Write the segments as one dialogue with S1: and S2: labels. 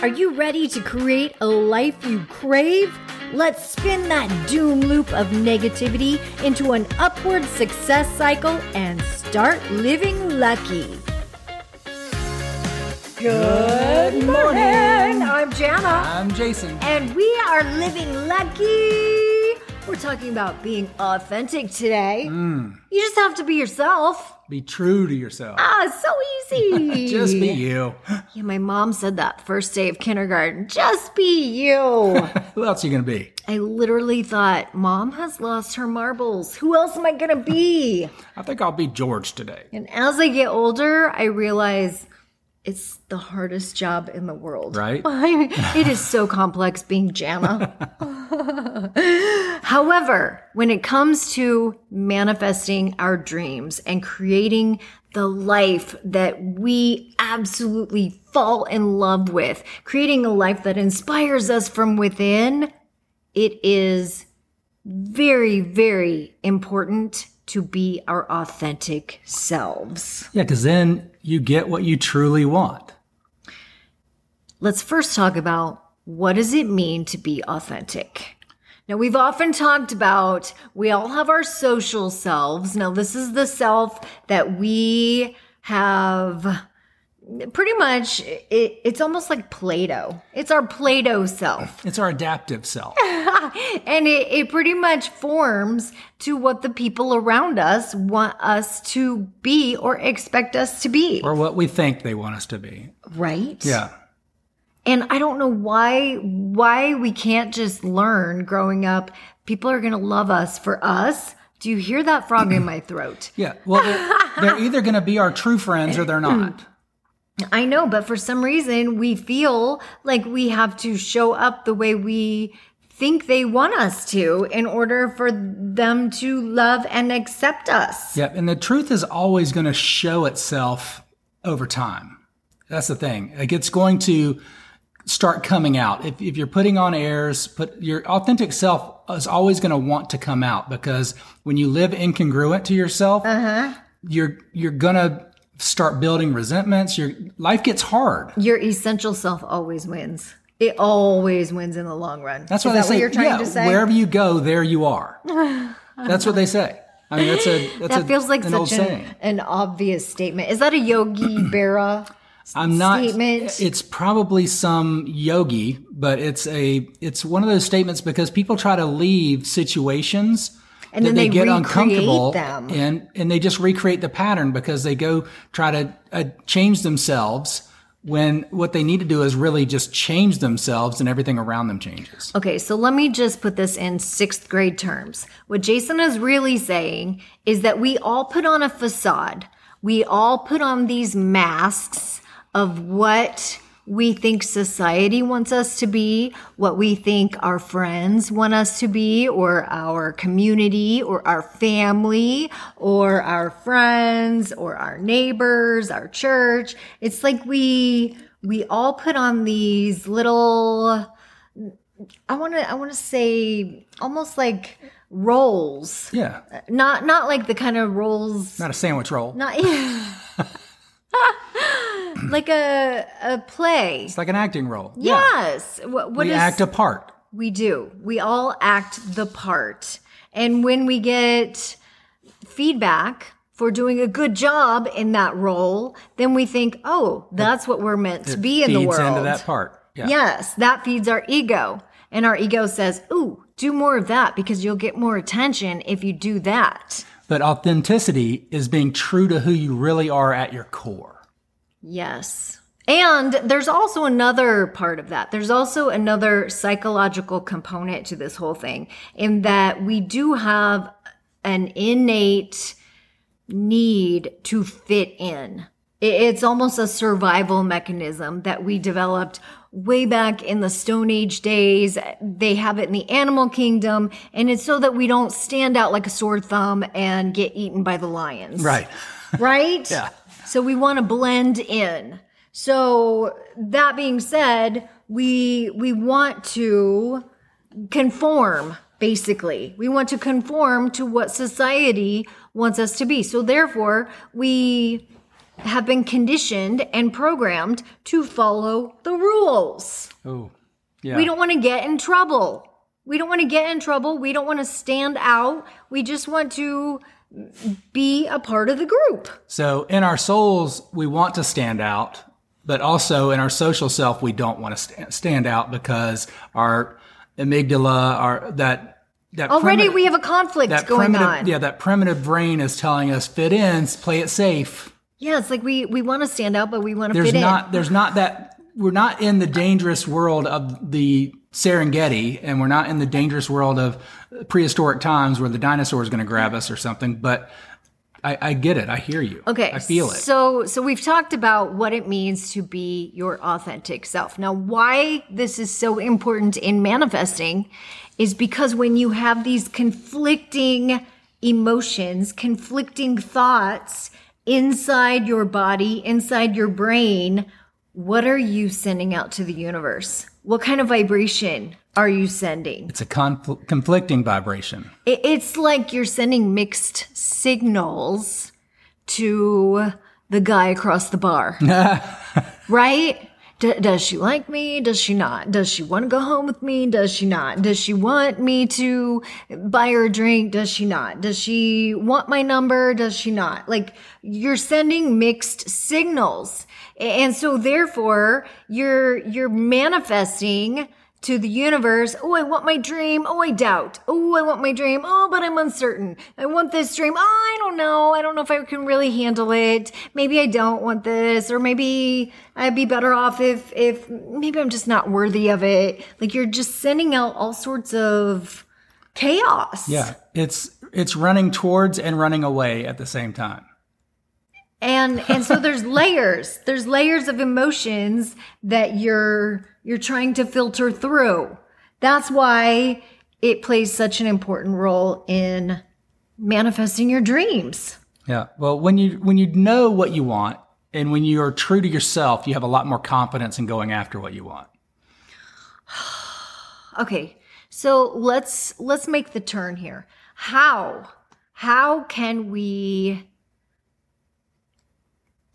S1: Are you ready to create a life you crave? Let's spin that doom loop of negativity into an upward success cycle and start living lucky. Good morning. I'm Jana.
S2: I'm Jason.
S1: And we are living lucky. We're talking about being authentic today. You just have to be yourself.
S2: Be true to yourself.
S1: Ah, so easy.
S2: Just be you.
S1: Yeah, my mom said that first day of kindergarten. Just be you.
S2: Who else are you going to be?
S1: I literally thought, Mom has lost her marbles. Who else am I going to be?
S2: I think I'll be George today.
S1: And as I get older, I realize it's the hardest job in the world.
S2: Right?
S1: it is so complex being Jana. However, when it comes to manifesting our dreams and creating the life that we absolutely fall in love with, creating a life that inspires us from within, it is very, very important to be our authentic selves.
S2: Yeah, because then you get what you truly want.
S1: Let's first talk about what does it mean to be authentic? Now, we've often talked about we all have our social selves. Now, this is the self that we have pretty much, it, it's almost like Play Doh. It's our Play Doh self.
S2: It's our adaptive self.
S1: and it, it pretty much forms to what the people around us want us to be or expect us to be.
S2: or what we think they want us to be.
S1: Right?
S2: Yeah.
S1: And I don't know why why we can't just learn growing up. People are going to love us for us. Do you hear that frog in my throat?
S2: Yeah. Well, they're, they're either going to be our true friends or they're not.
S1: I know, but for some reason we feel like we have to show up the way we think they want us to in order for them to love and accept us.
S2: Yep. And the truth is always going to show itself over time. That's the thing. Like it's going to start coming out. If, if you're putting on airs, put your authentic self is always going to want to come out because when you live incongruent to yourself, uh-huh. you're, you're going to start building resentments. Your life gets hard.
S1: Your essential self always wins. It always wins in the long run.
S2: That's
S1: Is
S2: what
S1: that
S2: they say.
S1: what you're trying
S2: yeah,
S1: to say?
S2: Wherever you go, there you are. that's what they say. I mean, that's a that's
S1: that
S2: a,
S1: feels like
S2: an old
S1: such an,
S2: saying.
S1: an obvious statement. Is that a Yogi Berra?
S2: I'm not.
S1: statement.
S2: It's probably some yogi, but it's a it's one of those statements because people try to leave situations.
S1: And then they
S2: get uncomfortable
S1: them.
S2: and and they just recreate the pattern because they go try to uh, change themselves when what they need to do is really just change themselves and everything around them changes.
S1: Okay, so let me just put this in sixth grade terms. What Jason is really saying is that we all put on a facade. We all put on these masks of what we think society wants us to be, what we think our friends want us to be, or our community, or our family, or our friends, or our neighbors, our church. It's like we, we all put on these little, I want to I want to say almost like rolls.
S2: Yeah,
S1: Not not like the kind of rolls
S2: not a sandwich roll.
S1: not like a a play.
S2: It's like an acting role.
S1: Yes. What what
S2: we
S1: is-
S2: act a part.
S1: we do. We all act the part. And when we get feedback for doing a good job in that role, then we think, "Oh, that's what we're meant to be in the
S2: Feeds
S1: world."
S2: into that part. Yeah.
S1: Yes, that feeds our ego. And our ego says, Ooh, do more of that because you'll get more attention if you do that.
S2: But authenticity is being true to who you really are at your core.
S1: Yes. And there's also another part of that. There's also another psychological component to this whole thing in that we do have an innate need to fit in. It's almost a survival mechanism that we developed way back in the Stone Age days. They have it in the animal kingdom, and it's so that we don't stand out like a sore thumb and get eaten by the lions.
S2: Right.
S1: Right?
S2: Yeah.
S1: So we want to blend in. So that being said, we we want to conform basically. We want to conform to what society wants us to be. So therefore, we have been conditioned and programmed to follow the rules.
S2: Oh, yeah.
S1: We don't want to get in trouble. We don't want to get in trouble. We don't want to stand out. We just want to be a part of the group.
S2: So in our souls, we want to stand out, but also in our social self, we don't want to stand out because our amygdala, our that that
S1: Already we have a conflict
S2: that
S1: going
S2: primitive,
S1: on.
S2: yeah, that primitive brain is telling us fit in, play it safe.
S1: Yeah, it's like we we want to stand out, but we want to
S2: There's
S1: fit
S2: not
S1: in.
S2: there's not that we're not in the dangerous world of the Serengeti, and we're not in the dangerous world of prehistoric times where the dinosaur is going to grab us or something. But I, I get it. I hear you.
S1: Okay,
S2: I feel it.
S1: So so we've talked about what it means to be your authentic self. Now, why this is so important in manifesting is because when you have these conflicting emotions, conflicting thoughts inside your body, inside your brain, what are you sending out to the universe? What kind of vibration are you sending?
S2: It's a confl- conflicting vibration.
S1: It- It's like you're sending mixed signals to the guy across the bar. right? D- does she like me? Does she not? Does she want to go home with me? Does she not? Does she want me to buy her a drink? Does she not? Does she want my number? Does she not? Like you're sending mixed signals. And so therefore you're, you're manifesting to the universe. Oh, I want my dream. Oh, I doubt. Oh, I want my dream. Oh, but I'm uncertain. I want this dream. Oh, I don't know. I don't know if I can really handle it. Maybe I don't want this, or maybe I'd be better off if, if maybe I'm just not worthy of it. Like you're just sending out all sorts of chaos.
S2: Yeah, it's it's running towards and running away at the same time.
S1: And and so there's layers. There's layers of emotions that you're you're trying to filter through. That's why it plays such an important role in manifesting your dreams.
S2: Yeah. Well, when you when you know what you want and when you are true to yourself, you have a lot more confidence in going after what you want.
S1: okay. So let's let's make the turn here. How how can we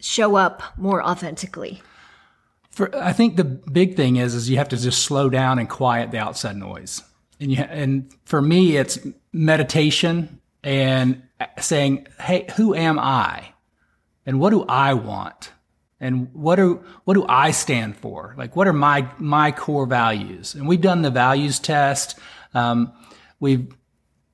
S1: show up more authentically
S2: For I think the big thing is is you have to just slow down and quiet the outside noise. And you and for me it's meditation and saying, "Hey, who am I? And what do I want? And what do what do I stand for? Like what are my my core values?" And we've done the values test. Um, we've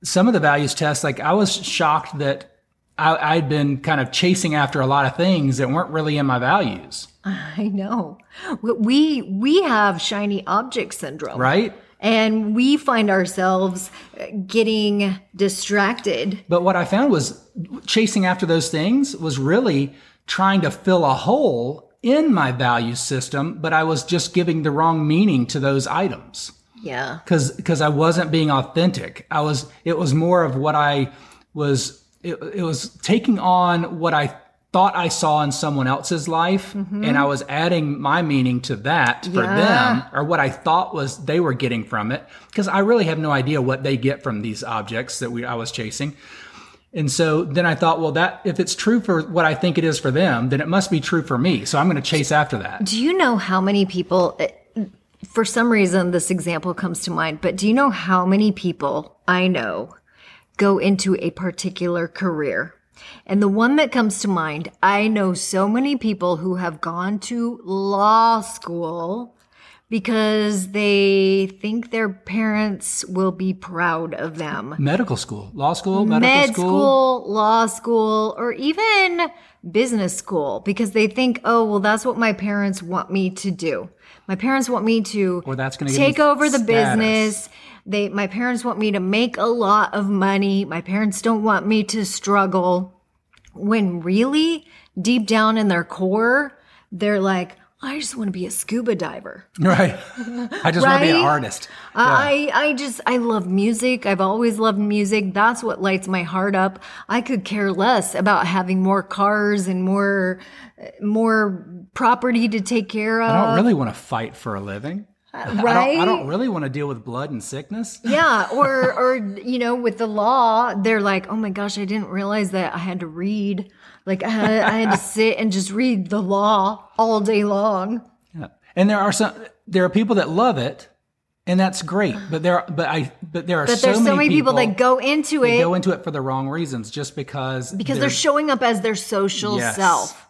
S2: some of the values tests, like I was shocked that I, I'd been kind of chasing after a lot of things that weren't really in my values,
S1: i know we we have shiny object syndrome
S2: right?
S1: and we find ourselves getting distracted.
S2: But what I found was chasing after those things was really trying to fill a hole in my value system, but I was just giving the wrong meaning to those items.
S1: Yeah.
S2: Cause, cause I wasn't being authentic. I was, it was more of what I was, it, it was taking on what I thought I saw in someone else's life. Mm-hmm. And I was adding my meaning to that for
S1: Yeah.
S2: them or what I thought was they were getting from it. Cause I really have no idea what they get from these objects that we, I was chasing. And so then I thought, well, that if it's true for what I think it is for them, then it must be true for me. So I'm going to chase after that.
S1: Do you know how many people, for some reason, this example comes to mind, but do you know how many people I know go into a particular career? And the one that comes to mind, I know so many people who have gone to law school because they think their parents will be proud of them.
S2: Medical school, law school, medical
S1: med
S2: school.
S1: school, law school, or even business school because they think, oh, well, that's what my parents want me to do. My parents want me to
S2: Or that's gonna
S1: take over the
S2: status.
S1: business. They, my parents want me to make a lot of money. My parents don't want me to struggle. When really deep down in their core, they're like, I just want to be a scuba diver.
S2: Right. I just want to be an
S1: Right?
S2: artist.
S1: Uh, I, I just, I love music. I've always loved music. That's what lights my heart up. I could care less about having more cars and more, more property to take care of.
S2: I don't really want to fight for a living.
S1: Right?
S2: I don't, I don't really want to deal with blood and sickness.
S1: Yeah, or or you know, with the law, they're like, "Oh my gosh, I didn't realize that I had to read. Like I had, I had to sit and just read the law all day long."
S2: Yeah. And there are some there are people that love it, and that's great. But there but I but there are
S1: But
S2: so,
S1: there's so many people,
S2: people
S1: that go into it
S2: go into it for the wrong reasons, just because
S1: because they're showing up as their social
S2: Yes.
S1: self.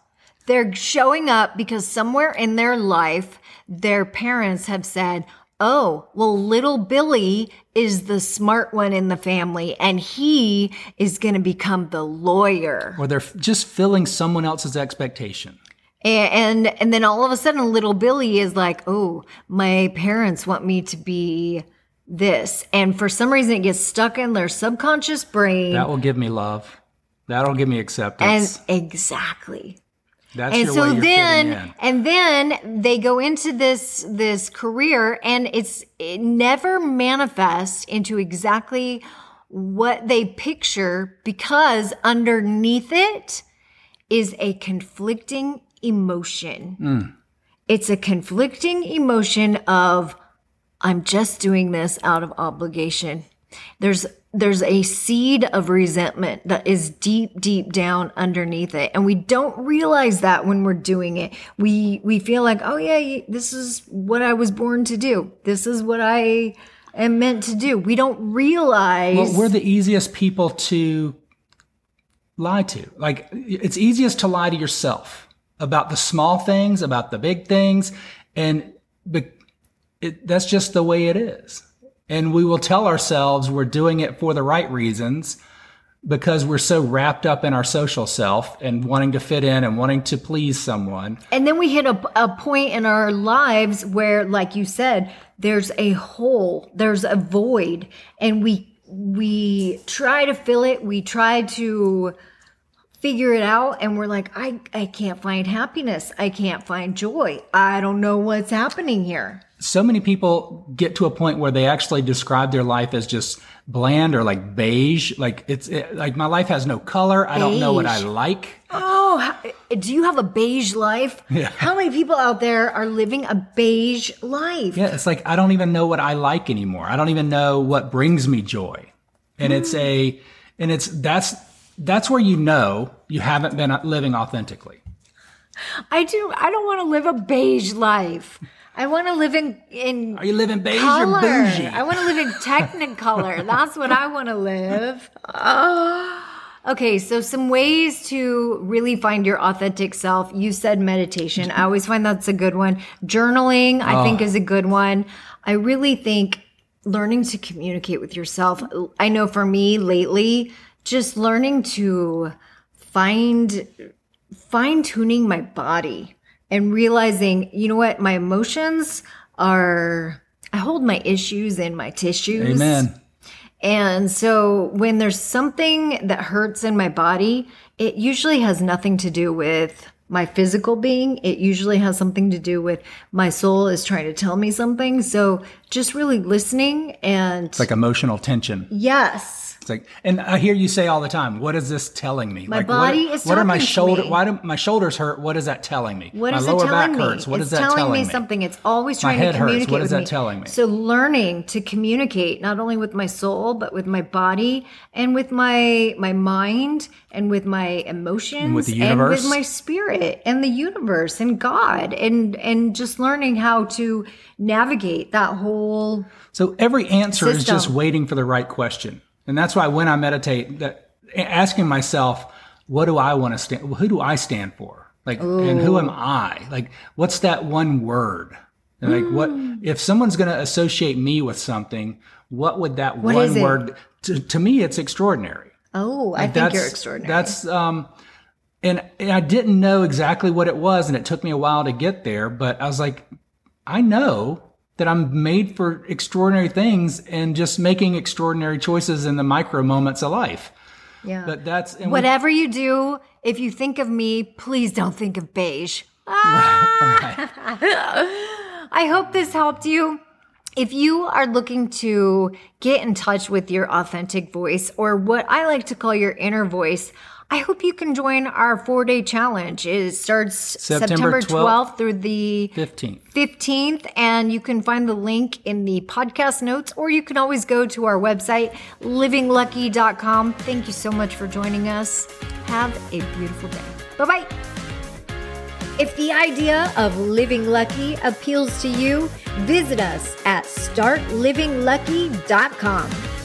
S1: They're showing up because somewhere in their life, their parents have said, Oh, well, little Billy is the smart one in the family and he is going to become the lawyer.
S2: or they're just filling someone else's expectation.
S1: And, and and then all of a sudden little Billy is like, "Oh, my parents want me to be this." And for some reason it gets stuck in their subconscious brain.
S2: That will give me love. That'll give me acceptance.
S1: and
S2: acceptance.
S1: exactly.
S2: That's
S1: and so then and then they go into this this career and it's it never manifests into exactly what they picture because underneath it is a conflicting emotion. It's a conflicting emotion of i'm just doing this out of obligation. There's there's a seed of resentment that is deep deep down underneath it and we don't realize that when we're doing it we we feel like oh yeah this is what i was born to do this is what i am meant to do we don't realize
S2: Well, we're the easiest people to lie to. Like it's easiest to lie to yourself about the small things, about the big things, and it, that's just the way it is. And we will tell ourselves we're doing it for the right reasons because we're so wrapped up in our social self and wanting to fit in and wanting to please someone.
S1: And then we hit a, a point in our lives where, like you said, there's a hole, there's a void, and we we try to fill it. We try to figure it out, and we're like, I I can't find happiness. I can't find joy. I don't know what's happening here.
S2: so many people get to a point where they actually describe their life as just bland or like beige. Like it's it, like my life has no color. I don't know what I like.
S1: Oh, how- do you have a beige life?
S2: Yeah.
S1: How many people out there are living a beige life?
S2: Yeah, it's like I don't even know what I like anymore. I don't even know what brings me joy. And it's hmm. a and it's that's that's where you know you haven't been living authentically.
S1: I do. I don't want to live a beige life. I want to live in in
S2: Are you living beige
S1: color.
S2: or bougie?
S1: I want to live in technicolor. That's what I want to live. Ah. Okay, so some ways to really find your authentic self. You said meditation. I always find that's a good one. Journaling, I think, is a good one. I really think learning to communicate with yourself. I know for me lately, just learning to find fine tuning my body and realizing, you know what, my emotions are, I hold my issues in my tissues.
S2: Amen.
S1: And so when there's something that hurts in my body, it usually has nothing to do with my physical being. It usually has something to do with my soul is trying to tell me something. So just really listening and
S2: It's like emotional tension.
S1: yes.
S2: It's like, and I hear you say all the time, "What is this telling me?"
S1: My
S2: like,
S1: body
S2: what,
S1: is
S2: What are my shoulder? Why do my shoulders hurt? What is that telling me?
S1: What
S2: my
S1: is
S2: lower back
S1: me?
S2: hurts. What
S1: it's
S2: is that
S1: telling,
S2: telling
S1: me something. It's always trying
S2: head
S1: to
S2: hurts.
S1: communicate
S2: What is
S1: with
S2: that
S1: me.
S2: telling me?
S1: So learning to communicate not only with my soul but with my body and with my my mind and with my emotions
S2: with the
S1: and with my spirit and the universe and God and and just learning how to navigate that whole
S2: So every answer is just waiting for the right question. And that's why when I meditate, that asking myself, what do I want to stand who do I stand for? Like and who am I? Like what's that one word? And like what if someone's going to associate me with something, what would that
S1: is
S2: one word to, to me it's extraordinary.
S1: Oh, I think you're extraordinary.
S2: That's um and, and I didn't know exactly what it was and it took me a while to get there, but I was like I know that I'm made for extraordinary things and just making extraordinary choices in the micro moments of life.
S1: yeah.
S2: But that's and we-
S1: Whatever you do, if you think of me, please don't think of beige. Ah! I hope this helped you. If you are looking to get in touch with your authentic voice or what I like to call your inner voice, I hope you can join our four day challenge. It starts September,
S2: September
S1: 12th,
S2: 12th
S1: through the
S2: 15th.
S1: 15th, and you can find the link in the podcast notes, or you can always go to our website, livinglucky.com. Thank you so much for joining us. Have a beautiful day. Bye bye. If the idea of living lucky appeals to you, visit us at startlivinglucky.com.